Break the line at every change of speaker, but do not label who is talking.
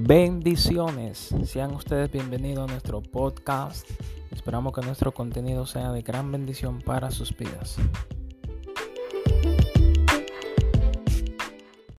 Bendiciones. Sean ustedes bienvenidos a nuestro podcast. Esperamos que nuestro contenido sea de gran bendición para sus vidas.